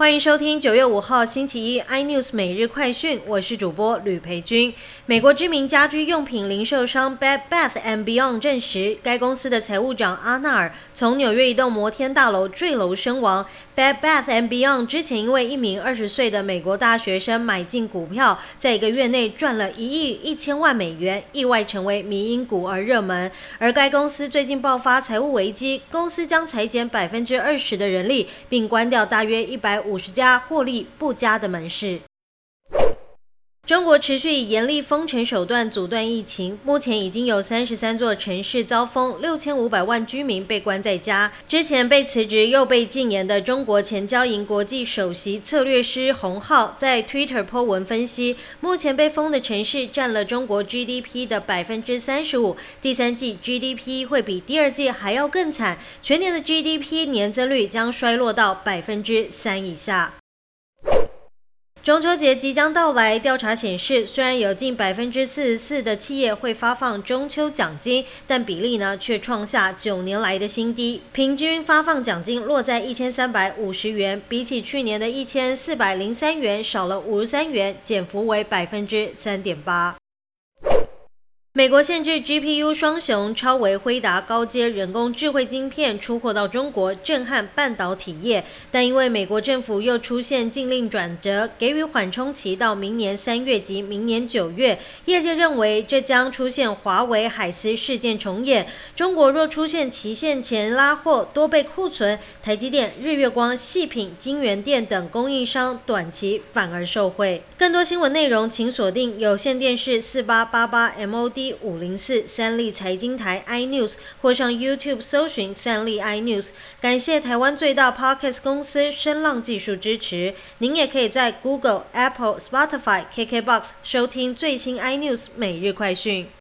欢迎收听九月五号星期一 iNews 每日快讯，我是主播吕培军。美国知名家居用品零售商 Bed Bath and Beyond 证实，该公司的财务长阿纳尔从纽约一栋摩天大楼坠楼身亡。Bed Bath and Beyond 之前因为一名二十岁的美国大学生买进股票，在一个月内赚了一亿一千万美元，意外成为迷因股而热门。而该公司最近爆发财务危机，公司将裁减百分之二十的人力，并关掉大约一百五。五十家获利不佳的门市。中国持续以严厉封城手段阻断疫情，目前已经有三十三座城市遭封，六千五百万居民被关在家。之前被辞职又被禁言的中国前交银国际首席策略师洪浩在 Twitter 发文分析，目前被封的城市占了中国 GDP 的百分之三十五，第三季 GDP 会比第二季还要更惨，全年的 GDP 年增率将衰落到百分之三以下。中秋节即将到来，调查显示，虽然有近百分之四十四的企业会发放中秋奖金，但比例呢却创下九年来的新低，平均发放奖金落在一千三百五十元，比起去年的一千四百零三元少了五十三元，减幅为百分之三点八。美国限制 GPU 双雄超维辉达高阶人工智慧晶片出货到中国，震撼半导体业。但因为美国政府又出现禁令转折，给予缓冲期到明年三月及明年九月，业界认为这将出现华为海思事件重演。中国若出现期限前拉货、多备库存，台积电、日月光、细品、金源电等供应商短期反而受惠。更多新闻内容，请锁定有线电视四八八八 MOD。五零四三立财经台 iNews 或上 YouTube 搜寻三立 iNews。感谢台湾最大 Podcast 公司声浪技术支持。您也可以在 Google、Apple、Spotify、KKBox 收听最新 iNews 每日快讯。